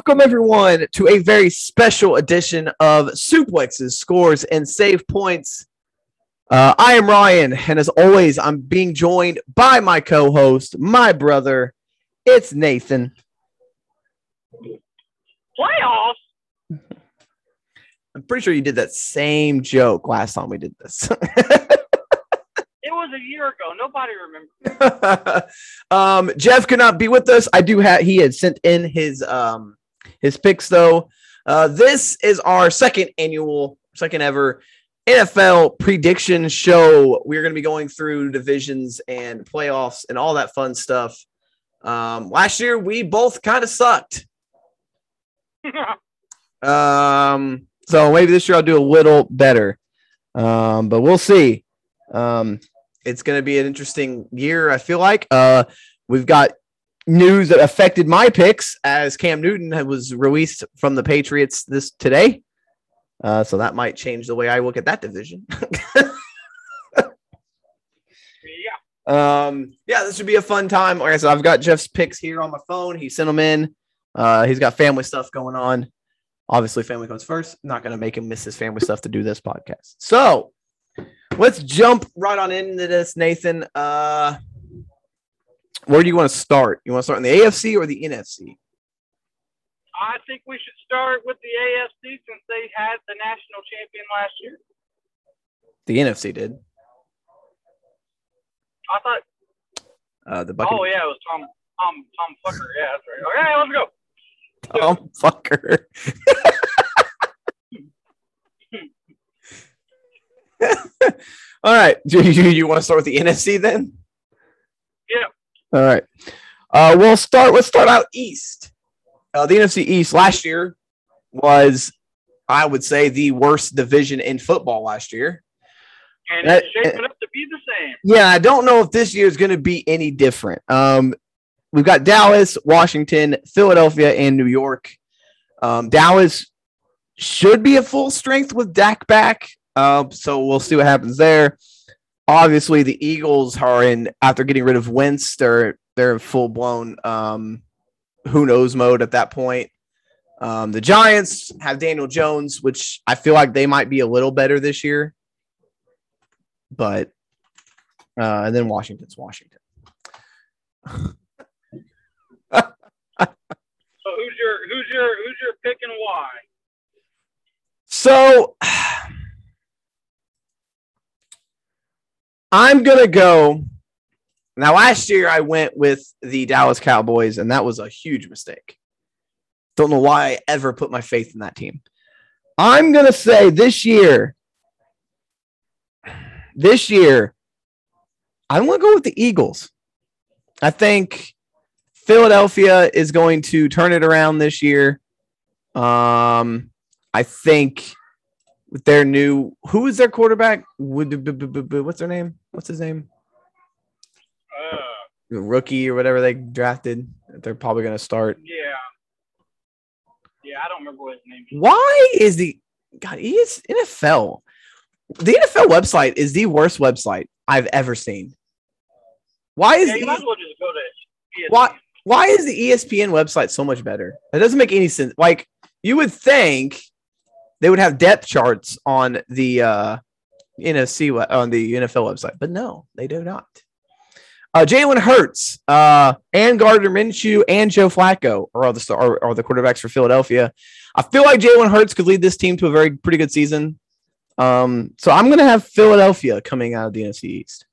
welcome everyone to a very special edition of Suplexes, Scores, and Save Points. Uh, I am Ryan, and as always, I'm being joined by my co-host, my brother. It's Nathan. Playoffs? I'm pretty sure you did that same joke last time we did this. It was a year ago. Nobody remembers. um, Jeff could not be with us. I do have. He had sent in his um his picks though. Uh, this is our second annual, second ever NFL prediction show. We're going to be going through divisions and playoffs and all that fun stuff. Um, last year we both kind of sucked. Um, so maybe this year I'll do a little better. Um, but we'll see. Um, it's going to be an interesting year. I feel like uh, we've got news that affected my picks as Cam Newton was released from the Patriots this today. Uh, so that might change the way I look at that division. yeah. um, yeah, this should be a fun time. Like I said, I've got Jeff's picks here on my phone. He sent them in. Uh, he's got family stuff going on. Obviously, family comes first. Not going to make him miss his family stuff to do this podcast. So let's jump right on into this, Nathan. Uh, where do you want to start? You want to start in the AFC or the NFC? I think we should start with the AFC since they had the national champion last year. The NFC did. I thought, Uh, the Buccaneers. oh yeah, it was Tom, Tom, Tom Fucker. Yeah, that's right. Okay, let's go. Oh, fucker. All right. Do you, you want to start with the NFC then? All right. Uh, we'll start. Let's start out east. Uh, the NFC East last year was, I would say, the worst division in football last year. And it's shaping up to be the same. Yeah, I don't know if this year is going to be any different. Um, we've got Dallas, Washington, Philadelphia, and New York. Um, Dallas should be at full strength with Dak back. Uh, so we'll see what happens there. Obviously, the Eagles are in after getting rid of Wentz. They're they're in full blown um, who knows mode at that point. Um, the Giants have Daniel Jones, which I feel like they might be a little better this year. But uh, and then Washington's Washington. So who's your who's your who's your pick and why? So I'm gonna go. Now, last year I went with the Dallas Cowboys, and that was a huge mistake. Don't know why I ever put my faith in that team. I'm gonna say this year, this year, I want to go with the Eagles. I think Philadelphia is going to turn it around this year. Um, I think with their new who is their quarterback? What's their name? What's his name? Uh, The rookie or whatever they drafted. that They're probably going to start. yeah. Yeah, I don't remember what his name is. Why is the God? Is NFL. The NFL website is the worst website I've ever seen. Why is Yeah, the- well just go to ESPN. Why- why is the ESPN website so much better? That doesn't make any sense. Like you would think they would have depth charts on the uh, NFC on the NFL website, but no, they do not. Uh, Jalen Hurts, uh, and Gardner Minshew, and Joe Flacco are all the are, are the quarterbacks for Philadelphia. I feel like Jalen Hurts could lead this team to a very pretty good season. Um, so I'm gonna have Philadelphia coming out of the NFC East.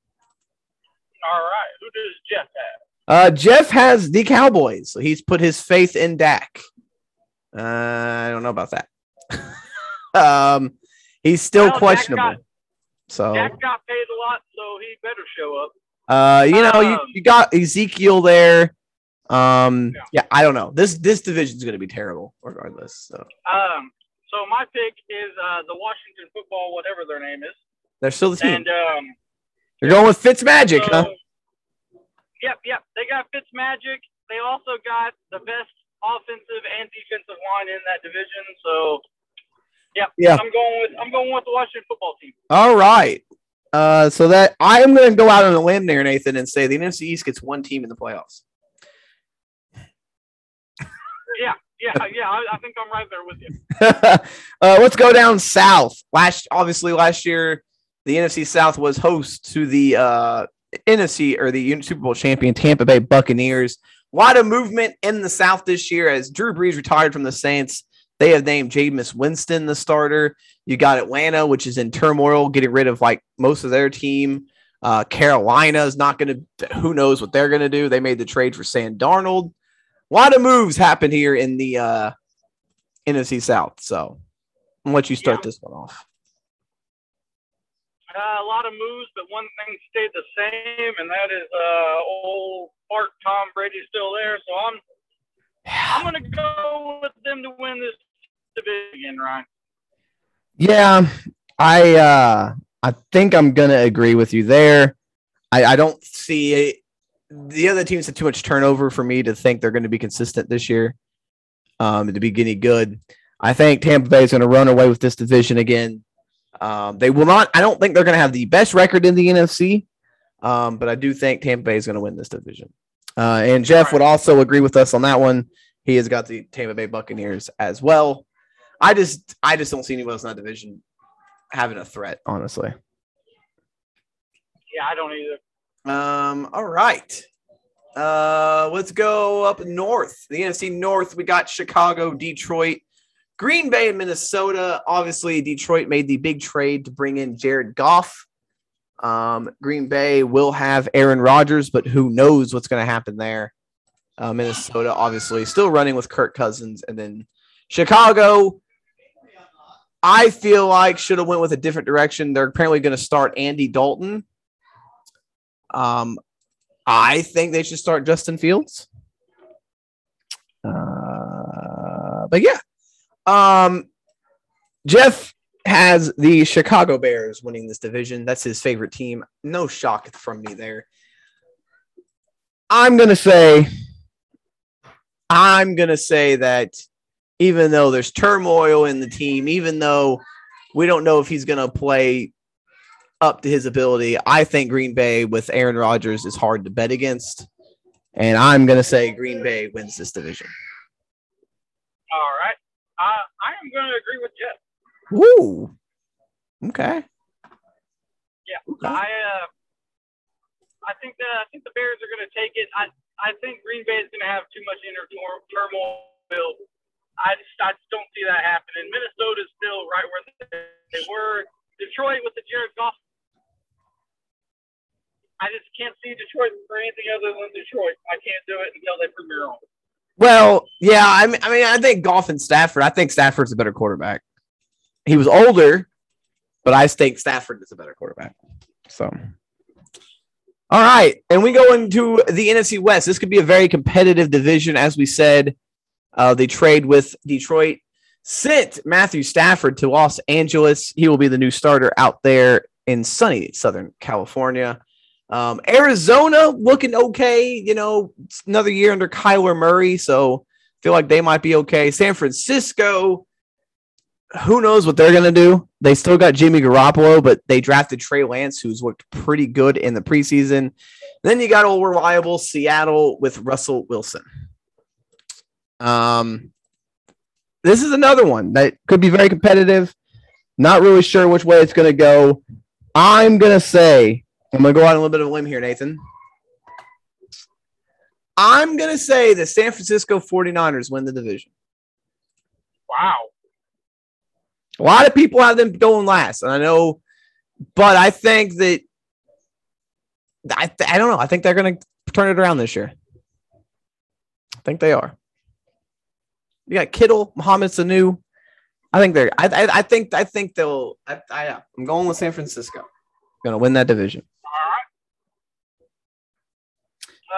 All right. Who does Jeff have? Uh, Jeff has the Cowboys. So he's put his faith in Dak. Uh, I don't know about that. Um, he's still Well, Dak questionable. got- so, Dak got paid a lot, so he better show up. uh, you know, you, Um, you got Ezekiel there. Um, Yeah. yeah, I don't know. This this division is going to be terrible regardless. So Um, so my pick is uh, the Washington football, whatever their name is, they're still the team. and um, You're going with Fitzmagic, so, huh? Yep, yep. They got Fitzmagic. They also got the best offensive and defensive line in that division. So, yep. Yeah. I'm going with I'm going with the Washington football team. All right. Uh, so that I am going to go out on a limb there, Nathan, and say the NFC East gets one team in the playoffs. Yeah, Yeah, yeah, I, I think I'm right there with you. uh, let's go down south. Last, obviously, last year the NFC South was host to the uh, NFC or the Super Bowl champion Tampa Bay Buccaneers. A lot of movement in the South this year as Drew Brees retired from the Saints. They have named Jameis Winston the starter. You got Atlanta, which is in turmoil, getting rid of like most of their team. Uh, Carolina is not going to, who knows what they're going to do. They made the trade for Sam Darnold. A lot of moves happened here in the uh, NFC South. So I'll let you start yeah. this one off. Uh, a lot of moves, but one thing stayed the same, and that is uh, old Fart Tom Brady still there. So I'm I'm gonna go with them to win this division, Ryan. Yeah, I uh, I think I'm gonna agree with you there. I, I don't see it. The other teams have too much turnover for me to think they're going to be consistent this year. Um, to be getting good, I think Tampa Bay is going to run away with this division again. Um, they will not. I don't think they're going to have the best record in the NFC, um, but I do think Tampa Bay is going to win this division. Uh, and Jeff would also agree with us on that one. He has got the Tampa Bay Buccaneers as well. I just, I just don't see anyone else in that division having a threat, honestly. Yeah, I don't either. Um. All right. Uh, let's go up north. The NFC North. We got Chicago, Detroit, Green Bay and Minnesota. Obviously, Detroit made the big trade to bring in Jared Goff. Um, Green Bay will have Aaron Rodgers, but who knows what's going to happen there? Uh, Minnesota, obviously, still running with Kirk Cousins, and then Chicago. I feel like should have went with a different direction. They're apparently going to start Andy Dalton. Um, I think they should start Justin Fields. Uh, but yeah, um, Jeff has the Chicago Bears winning this division. That's his favorite team. No shock from me there. I'm going to say, I'm going to say that even though there's turmoil in the team, even though we don't know if he's going to play up to his ability, I think Green Bay with Aaron Rodgers is hard to bet against. And I'm going to say Green Bay wins this division. All right. Uh, I am going to agree with Jeff. Woo. Okay. Yeah, okay. I uh, I think that I think the Bears are going to take it. I I think Green Bay is going to have too much inner turmoil. I just I just don't see that happening. Minnesota is still right where they were. Detroit with the Jared Goff. I just can't see Detroit for anything other than Detroit. I can't do it until they prove me wrong. Well, yeah, I mean, I mean, I think Goff and Stafford. I think Stafford's a better quarterback. He was older, but I think Stafford is a better quarterback. So, all right, and we go into the NFC West. This could be a very competitive division, as we said. Uh, they trade with Detroit, sent Matthew Stafford to Los Angeles. He will be the new starter out there in sunny Southern California. Um, Arizona looking okay. You know, another year under Kyler Murray, so feel like they might be okay. San Francisco, who knows what they're gonna do? They still got Jimmy Garoppolo, but they drafted Trey Lance, who's looked pretty good in the preseason. Then you got old reliable Seattle with Russell Wilson. Um, this is another one that could be very competitive. Not really sure which way it's gonna go. I'm gonna say I'm going to go on a little bit of a limb here, Nathan. I'm going to say the San Francisco 49ers win the division. Wow. A lot of people have them going last, and I know, but I think that I, I don't know. I think they're going to turn it around this year. I think they are. You got Kittle, Mohamed Sanu. I think they're. I, I, I think. I think they'll. I, I. I'm going with San Francisco. Going to win that division. All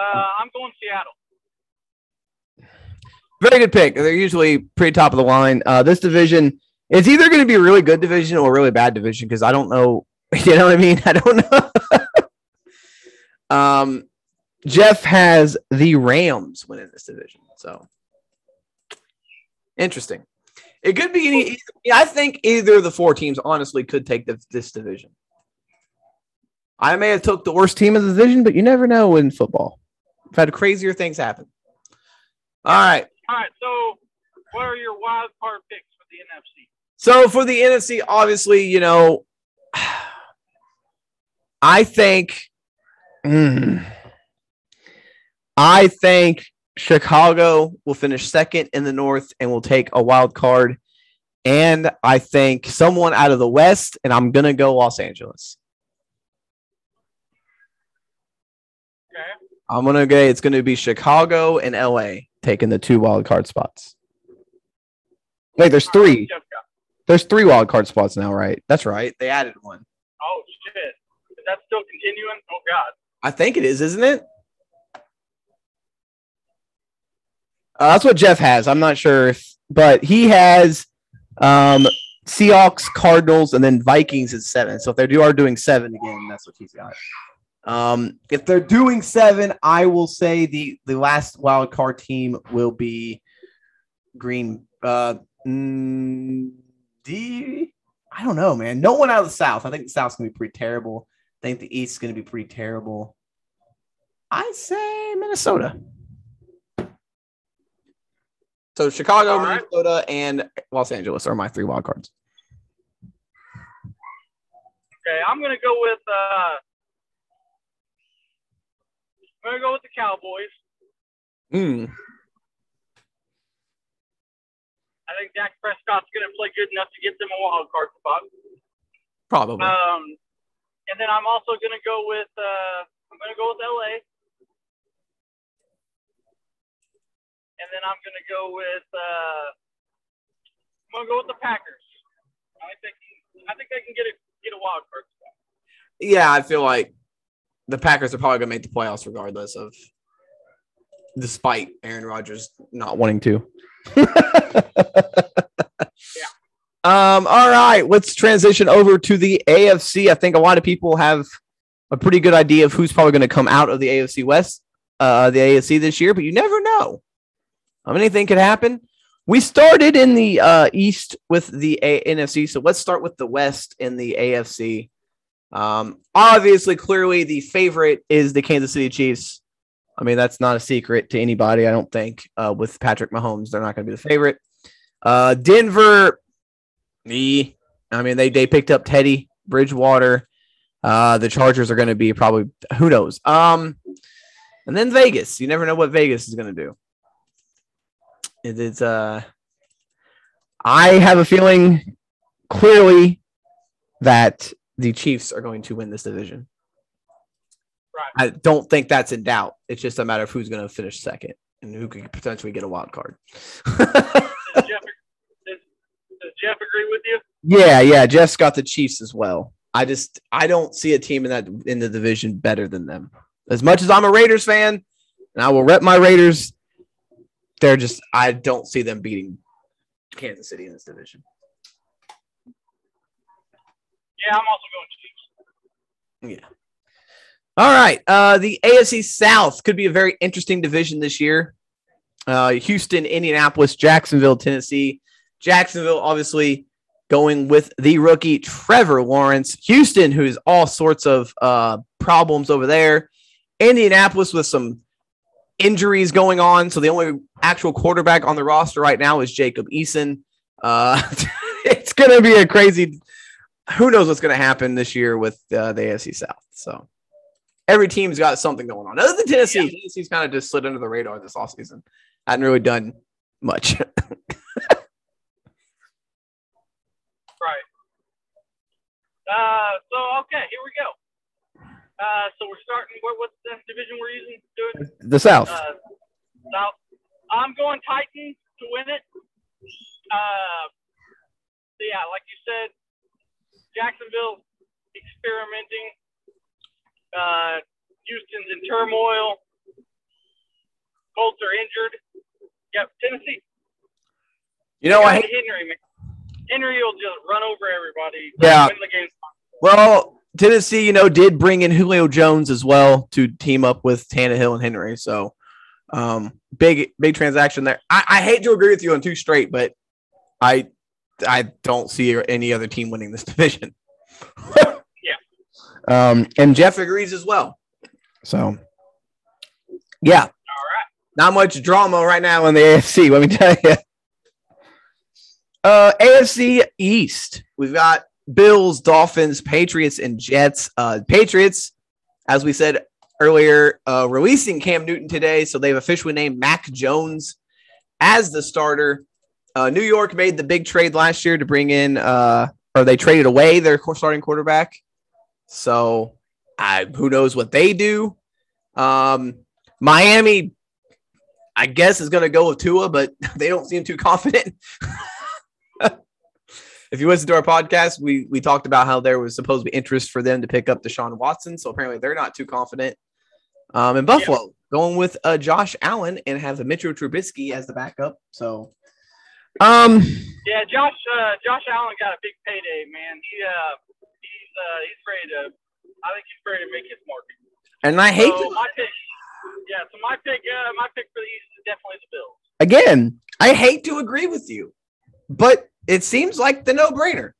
right. Uh, I'm going Seattle. Very good pick. They're usually pretty top of the line. Uh, this division is either going to be a really good division or a really bad division because I don't know. You know what I mean? I don't know. um, Jeff has the Rams winning this division. So interesting. It could be any. I think either of the four teams honestly could take the, this division. I may have took the worst team of the division, but you never know in football. I've had crazier things happen. All right. All right. So what are your wild card picks for the NFC? So for the NFC, obviously, you know, I think, mm, I think Chicago will finish second in the North and will take a wild card. And I think someone out of the West, and I'm gonna go Los Angeles. Okay. I'm gonna go. It's gonna be Chicago and LA taking the two wild card spots. Wait, there's three. There's three wild card spots now, right? That's right. They added one. Oh shit. Is that still continuing? Oh god. I think it is, isn't it? Uh, that's what Jeff has. I'm not sure if, but he has um, Seahawks, Cardinals, and then Vikings at seven. So if they do are doing seven again, that's what he's got. Um, if they're doing seven, I will say the the last wild card team will be Green. Uh, mm, D. I don't know, man. No one out of the South. I think the South's gonna be pretty terrible. I think the East's gonna be pretty terrible. I say Minnesota. So Chicago, right. Minnesota, and Los Angeles are my three wild cards. Okay, I'm gonna go with uh I'm gonna go with the Cowboys. Mm. I think Dak Prescott's gonna play good enough to get them a wild card spot. Probably. Um, and then I'm also gonna go with uh, I'm gonna go with LA, and then I'm gonna go with uh, I'm gonna go with the Packers. I think I think they can get a get a wild card spot. yeah, I feel like the Packers are probably gonna make the playoffs regardless of despite Aaron Rodgers not wanting to. yeah. Um, all right, let's transition over to the AFC. I think a lot of people have a pretty good idea of who's probably going to come out of the AFC West, uh, the AFC this year, but you never know. Mean, anything could happen. We started in the uh, East with the A- NFC, so let's start with the West in the AFC. Um, obviously, clearly, the favorite is the Kansas City Chiefs. I mean, that's not a secret to anybody, I don't think. Uh, with Patrick Mahomes, they're not going to be the favorite. Uh, Denver, me. I mean, they they picked up Teddy Bridgewater. Uh, the Chargers are going to be probably who knows. Um, and then Vegas. You never know what Vegas is going to do. It is. Uh, I have a feeling clearly that the Chiefs are going to win this division. Right. I don't think that's in doubt. It's just a matter of who's going to finish second and who could potentially get a wild card. Does Jeff, does, does Jeff agree with you? yeah, yeah. Jeff's got the Chiefs as well. I just I don't see a team in that in the division better than them. As much as I'm a Raiders fan, and I will rep my Raiders, they're just I don't see them beating Kansas City in this division. Yeah, I'm also going Chiefs. Yeah. All right. Uh, the AFC South could be a very interesting division this year. Uh, Houston, Indianapolis, Jacksonville, Tennessee. Jacksonville, obviously, going with the rookie Trevor Lawrence. Houston, who's all sorts of uh, problems over there. Indianapolis with some injuries going on. So the only actual quarterback on the roster right now is Jacob Eason. Uh, it's going to be a crazy. Who knows what's going to happen this year with uh, the AFC South? So every team's got something going on. Other than Tennessee, Yeah. Tennessee's kind of just slid under the radar this offseason. Hadn't really done much. Right. Uh, so okay, here we go. Uh, so we're starting. What, what's the division we're using? Doing the South. uh, South. I'm going Titans to win it. Uh, so yeah, like you said, Jacksonville experimenting. Uh, Houston's in turmoil. Colts are injured. Yep, Tennessee. you know, I Henry. man. Henry will just run over everybody. Yeah. Win the game. Well, Tennessee, you know, did bring in Julio Jones as well to team up with Tannehill and Henry. So, um, big, big transaction there. I, I hate to agree with you on two straight, but I, I don't see any other team winning this division. Yeah. Um, and Jeff agrees as well. So, yeah, All right. not much drama right now in the AFC. Let me tell you. Uh, AFC East. We've got Bills, Dolphins, Patriots, and Jets. Uh, Patriots, as we said earlier, uh, releasing Cam Newton today, so they've officially named Mac Jones as the starter. Uh, New York made the big trade last year to bring in, uh, or they traded away their starting quarterback. So, I, who knows what they do? Um, Miami, I guess, is going to go with Tua, but they don't seem too confident. if you listen to our podcast, we we talked about how there was supposed to be interest for them to pick up Deshaun Watson. So apparently they're not too confident. Um, in Buffalo, yeah. going with uh, Josh Allen and have the Mitchell Trubisky as the backup. So, um, yeah, Josh uh, Josh Allen got a big payday, man. He uh, he's uh, he's ready to. I think he's ready to make his mark. And I hate so to, my pick. Yeah, so my pick, uh, my pick for the East is definitely the Bills. Again, I hate to agree with you, but it seems like the no-brainer.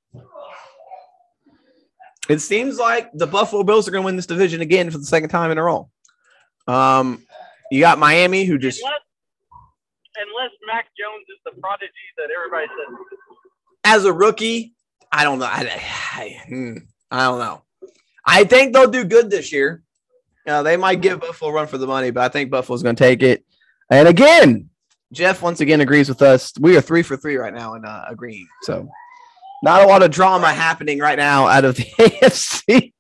It seems like the Buffalo Bills are going to win this division again for the second time in a row. Um, you got Miami, who just unless, unless Mac Jones is the prodigy that everybody says. As a rookie, I don't know. I, I, hmm, I don't know. I think they'll do good this year. Uh, they might give Buffalo a run for the money, but I think Buffalo's going to take it. And again, Jeff once again agrees with us. We are three for three right now in uh, agreeing. So, not a lot of drama happening right now out of the AFC.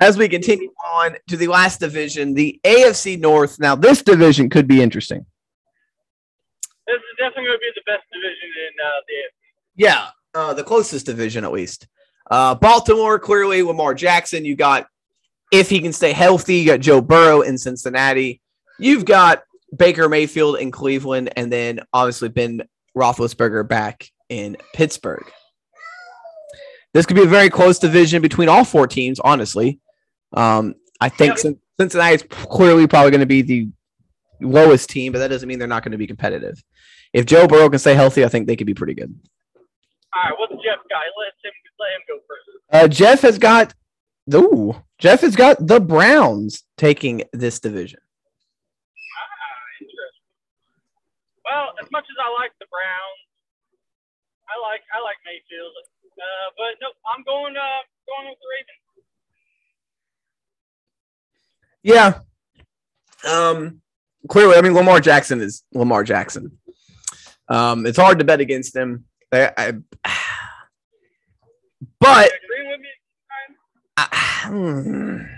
As we continue on to the last division, the AFC North. Now, this division could be interesting. This is definitely going to be the best division in uh, the AFC. Yeah, uh, the closest division at least. Uh, Baltimore, clearly, Lamar Jackson. You got, if he can stay healthy, you got Joe Burrow in Cincinnati. You've got Baker Mayfield in Cleveland, and then obviously Ben Roethlisberger back in Pittsburgh. This could be a very close division between all four teams, honestly. Um, I think yeah. Cincinnati is clearly probably going to be the lowest team, but that doesn't mean they're not going to be competitive. If Joe Burrow can stay healthy, I think they could be pretty good. All right, what's Jeff got? Let him let him go first. Uh, Jeff has got. Ooh, Jeff has got the Browns taking this division. Well, as much as I like the Browns, I like I like Mayfield, uh, but no, I'm going uh, going with the Ravens. Yeah. Um. Clearly, I mean Lamar Jackson is Lamar Jackson. Um, it's hard to bet against him. I, I but I.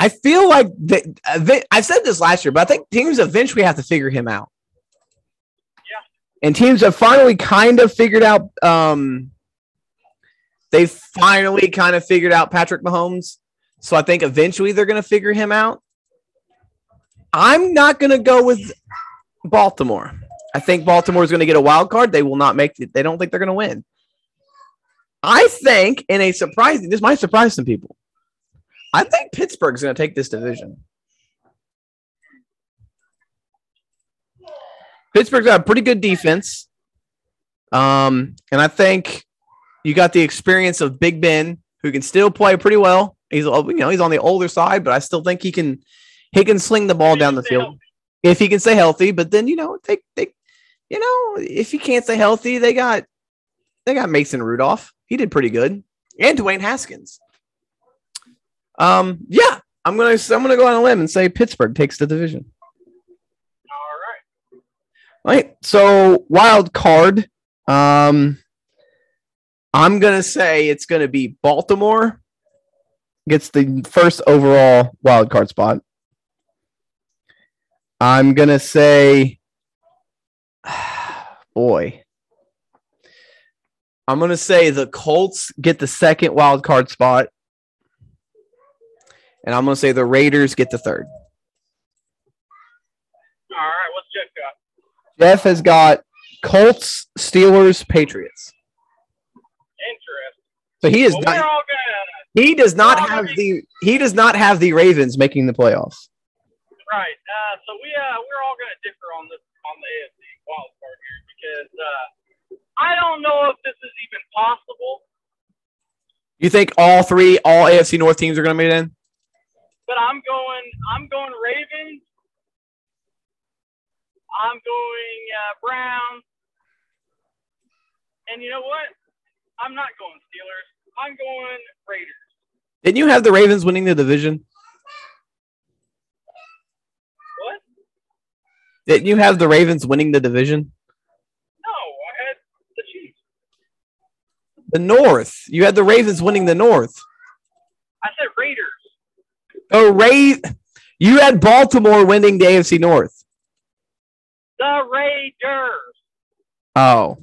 I feel like they, I've said this last year, but I think teams eventually have to figure him out and teams have finally kind of figured out. Um, they finally kind of figured out Patrick Mahomes. So I think eventually they're going to figure him out. I'm not going to go with Baltimore. I think Baltimore is going to get a wild card. They will not make it. They don't think they're going to win. I think in a surprising, this might surprise some people. I think Pittsburgh is going to take this division. Pittsburgh's got a pretty good defense. Um, and I think you got the experience of Big Ben, who can still play pretty well. He's you know he's on the older side, but I still think he can he can sling the ball down the field healthy. if he can stay healthy. But then you know they they you know if he can't stay healthy, they got they got Mason Rudolph. He did pretty good, and Dwayne Haskins. Um, yeah, I'm gonna I'm gonna go on a limb and say Pittsburgh takes the division. Right. So wild card. Um, I'm gonna say it's gonna be Baltimore gets the first overall wild card spot. I'm gonna say, boy, I'm gonna say the Colts get the second wild card spot, and I'm gonna say the Raiders get the third. All right, what's Jeff got? Jeff has got Colts, Steelers, Patriots. Interesting. So he is well, not. He does not have the. He does not have the Ravens making the playoffs. Right. Uh, so we uh, we're all going to differ on this on the AFC wild card here because uh, I don't know if this is even possible. You think all three, all AFC North teams are going to meet in? But I'm going. I'm going Ravens, I'm going uh, Brown, And you know what? I'm not going Steelers. I'm going Raiders. Didn't you have the Ravens winning the division? What? Didn't you have the Ravens winning the division? No, I had the Chiefs. The North. You had the Ravens winning the North. I said Raiders. Oh, Ray. You had Baltimore winning the AFC North. The Raiders. Oh.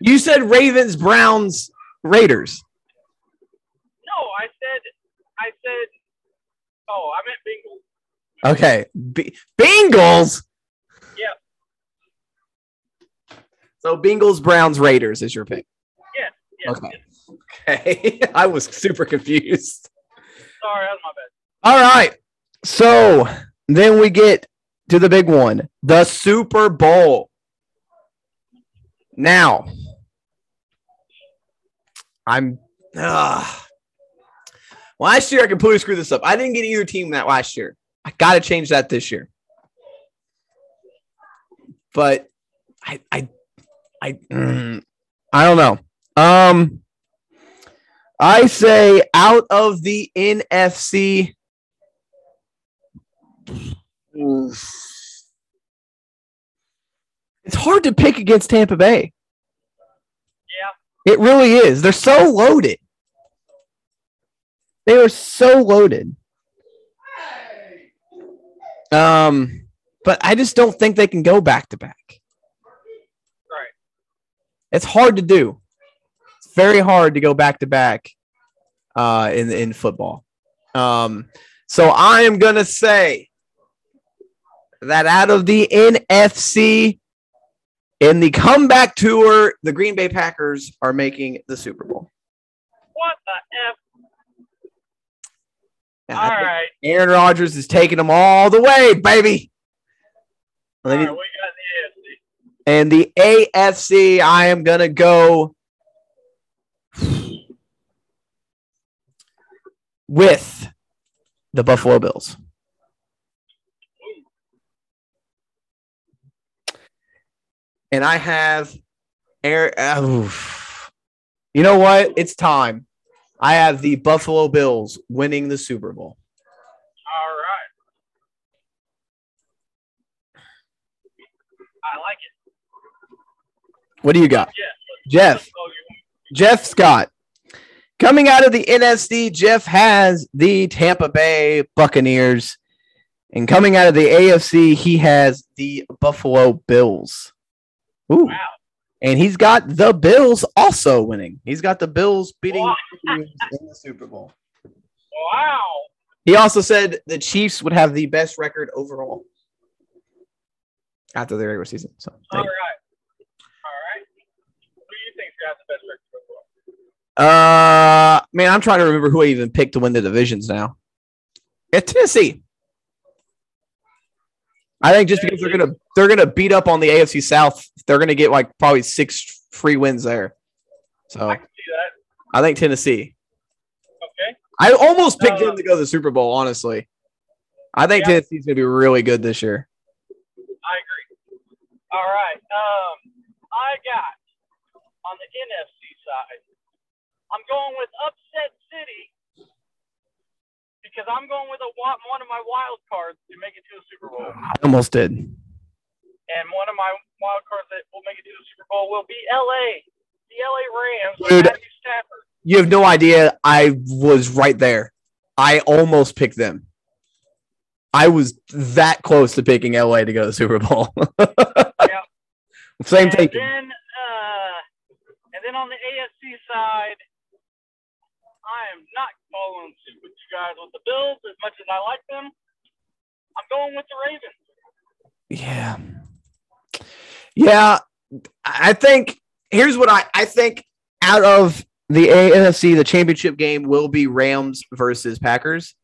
You said Ravens, Browns, Raiders. No, I said, I said, oh, I meant Bengals. Okay. B- Bengals. Yeah. So Bengals, Browns, Raiders is your pick. Yes. yes Okay. yes. Okay. I was super confused. Sorry, that's my bad. All right. So then we get to the big one the Super Bowl. Now, I'm. Uh, last year, I completely screwed this up. I didn't get either team that last year. I got to change that this year. But I, I, I, mm, I don't know. Um, I say out of the NFC. It's hard to pick against Tampa Bay. Yeah. It really is. They're so loaded. They are so loaded. Um, but I just don't think they can go back to back. Right. It's hard to do. It's very hard to go back to back uh in in football. Um so I am going to say that out of the NFC in the comeback tour, the Green Bay Packers are making the Super Bowl. What the F? And All right. Aaron Rodgers is taking them all the way, baby. All And we got the AFC. And the AFC, I am going to go with the Buffalo Bills. And I have Aaron. Uh, oof. You know what? It's time. I have the Buffalo Bills winning the Super Bowl. All right. I like it. What do you got? Jeff. You- Jeff Scott. Coming out of the NFC, Jeff has the Tampa Bay Buccaneers. And coming out of the AFC, he has the Buffalo Bills. Ooh. Wow. And he's got the Bills also winning. He's got the Bills beating Wow. the in the Super Bowl. Wow. He also said the Chiefs would have the best record overall after the regular season. So All right. All right. Who do you think's got the best record? Uh, man, I'm trying to remember who I even picked to win the divisions now. Yeah, Tennessee. I think just because they're gonna they're gonna beat up on the AFC South, they're gonna get like probably six free wins there. So I can see that. I think Tennessee. Okay. I almost picked Uh, them to go to the Super Bowl. Honestly, I think Yeah. Tennessee's gonna be really good this year. I agree. All right. Um, I got on the NFC side. I'm going with upset city because I'm going with a one of my wild cards to make it to the Super Bowl, I almost did. and one of my wild cards that will make it to the Super Bowl will be LA, the LA Rams with Dude. Matthew Stafford. You have no idea. I was right there. I almost picked them. I was that close to picking LA to go to the Super Bowl. Same thing. then, uh, and then on the AFC side, I am not following suit with you guys with the Bills as much as I like them. I'm going with the Ravens. Yeah. Yeah. I think here's what I I think out of the AFC, the championship game will be Rams versus Packers.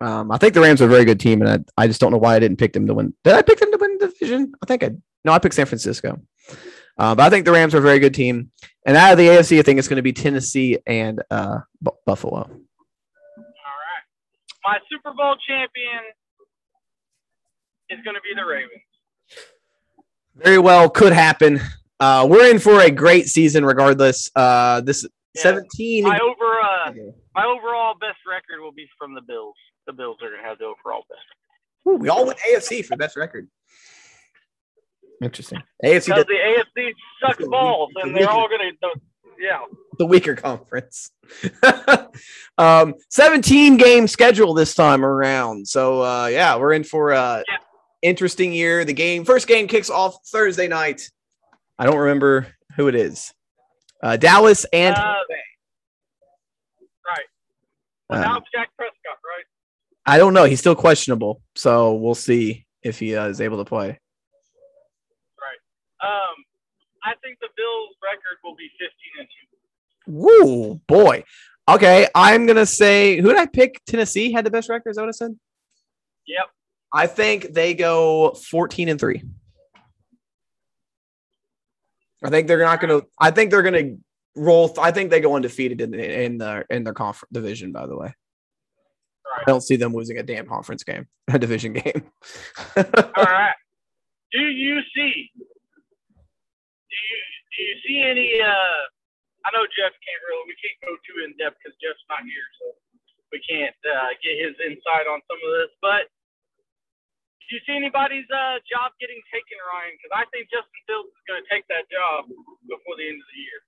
Um, I think the Rams are a very good team, and I, I just don't know why I didn't pick them to win. Did I pick them to win the division? I think I no, I picked San Francisco. Uh, but I think the Rams are a very good team. And out of the AFC, I think it's going to be Tennessee and uh, Bu- Buffalo. All right. My Super Bowl champion is going to be the Ravens. Very well, could happen. uh, we're in for a great season regardless. Uh, this Yeah. 17. My over uh, my overall best record will be from the Bills. The Bills are gonna have the overall best. Ooh, we all went AFC for best record. Interesting. AFC Because does the AFC sucks the balls, weak- and the they're weaker- all gonna. Yeah. the weaker conference. um, 17 game schedule this time around. So uh, yeah, we're in for a Yeah. interesting year. The game first game kicks off Thursday night. I don't remember who it is. Uh, Dallas and Uh, right. Uh, Without Dak Prescott, right? I don't know. He's still questionable, so we'll see if he uh, is able to play. Um, I think the Bills' record will be 15 and two. Woo, boy. Okay, I'm gonna say who did I pick? Tennessee had the best record. Is that what I said? Yep. I think they go 14 and 3. I think they're not going to I think they're going to roll I think they go undefeated in the, in their in their conference division by the way. I don't see them losing a damn conference game, a division game. All right. Do you see? Do you see any? Uh, I know Jeff can't really. We can't go too in depth because Jeff's not here, so we can't uh, get his insight on some of this. But do you see anybody's uh, job getting taken, Ryan? Because I think Justin Fields is going to take that job before the end of the year.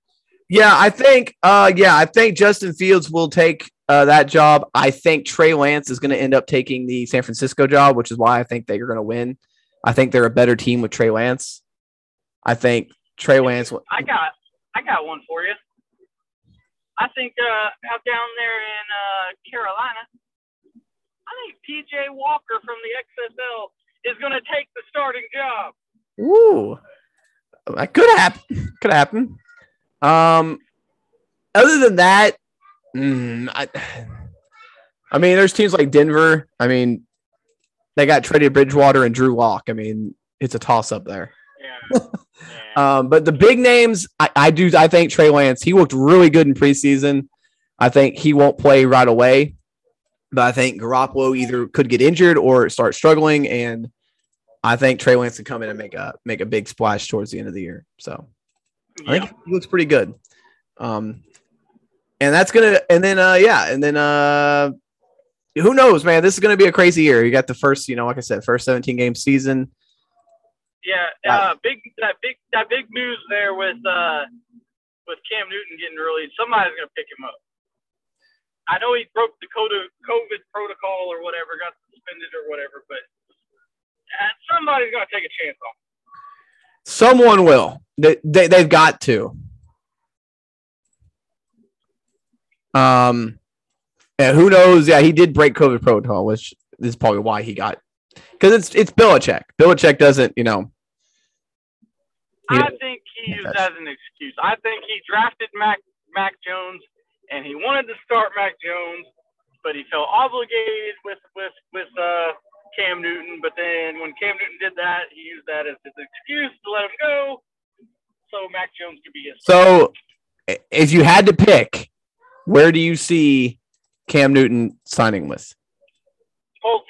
yeah, I think uh yeah, I think Justin Fields will take uh, that job. I think Trey Lance is going to end up taking the San Francisco job, which is why I think they're going to win. I think they're a better team with Trey Lance. I think Trey Lance I got I got one for you. I think uh, out down there in uh, Carolina, I think PJ Walker from the XFL is going to take the starting job. Ooh, that could happen. Could happen. Um, other than that, mm, I, I mean, there's teams like Denver. I mean, they got Teddy Bridgewater and Drew Lock. I mean, it's a toss up there. Um, but the big names, I, I do. I think Trey Lance. He looked really good in preseason. I think he won't play right away, but I think Garoppolo either could get injured or start struggling, and I think Trey Lance can come in and make a make a big splash towards the end of the year. So I yeah. think he looks pretty good. Um, and that's gonna, and then uh, yeah, and then uh, who knows, man? This is gonna be a crazy year. You got the first, you know, like I said, first 17 game season. Yeah, uh, big that big that big news there with uh, with Cam Newton getting released. Somebody's gonna pick him up. I know he broke the COVID COVID protocol or whatever, got suspended or whatever, but uh, somebody's gonna take a chance on. him. Someone will. They, they they've got to. Um, and who knows? Yeah, he did break COVID protocol, which is probably why he got because it's it's Belichick. Belichick doesn't, you know. He- I think he used that as an excuse. I think he drafted Mac Mac Jones and he wanted to start Mac Jones, but he felt obligated with with with uh, Cam Newton. But then when Cam Newton did that, he used that as his excuse to let him go, so Mac Jones could be his. So, if you had to pick, where do you see Cam Newton signing with? Colts.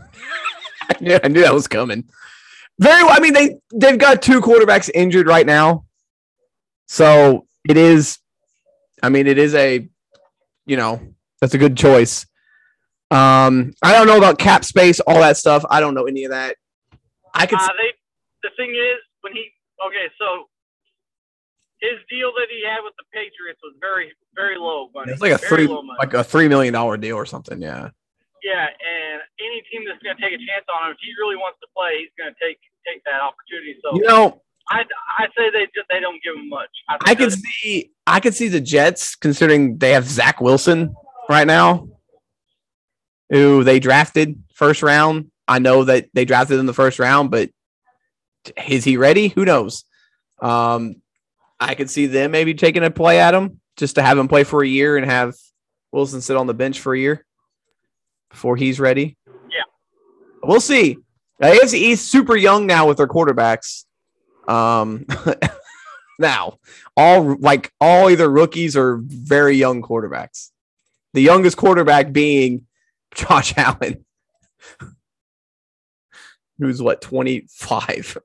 I knew, I knew that was coming. Very well. I mean, they they've got two quarterbacks injured right now, so it is. I mean, it is a, you know, that's a good choice. Um, I don't know about cap space, all that stuff. I don't know any of that. I could. Uh, they, the thing is, when he okay, so his deal that he had with the Patriots was very very low money. it's like a very three, like a three million dollar deal or something. Yeah. Yeah, and any team that's going to take a chance on him, if he really wants to play, he's going to take take that opportunity. So You know, I I say they just they don't give him much. think I could see I could see the Jets considering they have Zach Wilson right now, who they drafted first round. I know that they drafted him in the first round, but is he ready? Who knows? Um, I could see them maybe taking a play at him just to have him play for a year and have Wilson sit on the bench for a year before he's ready. Yeah. we'll see. The AFC East super young now with their quarterbacks. Um, now all like all either rookies or very young quarterbacks. The youngest quarterback being Josh Allen, who's what twenty five.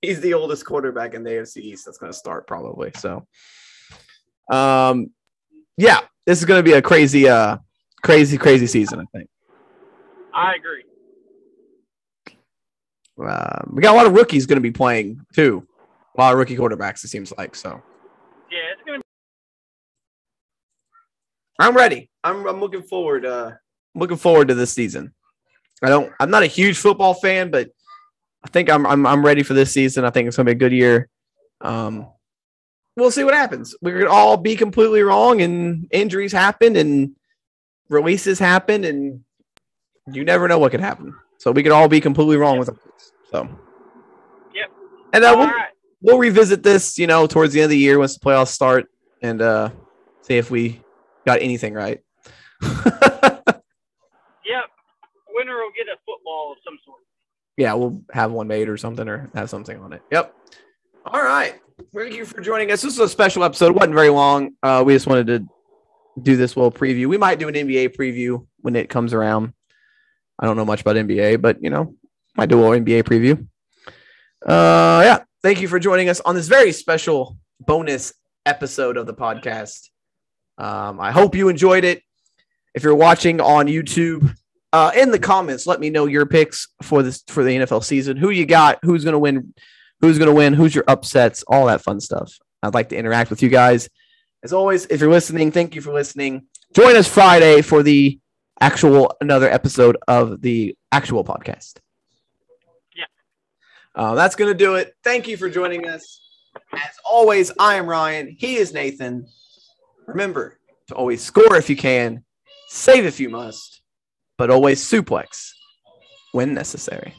he's the oldest quarterback in the AFC East that's going to start probably. So, um, yeah, this is going to be a crazy, uh, crazy, crazy season. I think. I agree. Uh, we got a lot of rookies going to be playing too. A lot of rookie quarterbacks. It seems like so. Yeah, it's gonna. Be- I'm ready. I'm, I'm looking forward. Uh, looking forward to this season. I don't. I'm not a huge football fan, but I think I'm I'm I'm ready for this season. I think it's gonna be a good year. Um, we'll see what happens. We could all be completely wrong, and injuries happen, and releases happen, and you never know what could happen. So we could all be completely wrong with them. So. Yep. And uh, we'll, right. we'll revisit this, you know, towards the end of the year once the playoffs start, and uh, see if we got anything right. Yep. Winner will get a football of some sort. yeah, we'll have one made or something, or have something on it. Yep. All right. Thank you for joining us. This is a special episode. It wasn't very long. Uh, we just wanted to do this little preview. We might do an NBA preview when it comes around. I don't know much about NBA, but you know, might do a little NBA preview. Uh, yeah. Thank you for joining us on this very special bonus episode of the podcast. Um, I hope you enjoyed it. If you're watching on YouTube, uh, in the comments, let me know your picks for this for the NFL season. Who you got? Who's gonna win? Who's gonna win? Who's your upsets? All that fun stuff. I'd like to interact with you guys. As always, if you're listening, thank you for listening. Join us Friday for the actual another episode of the actual podcast. Yeah. Uh, that's gonna do it. Thank you for joining us. As always, I am Ryan. He is Nathan. Remember to always score if you can, save if you must, but always suplex when necessary.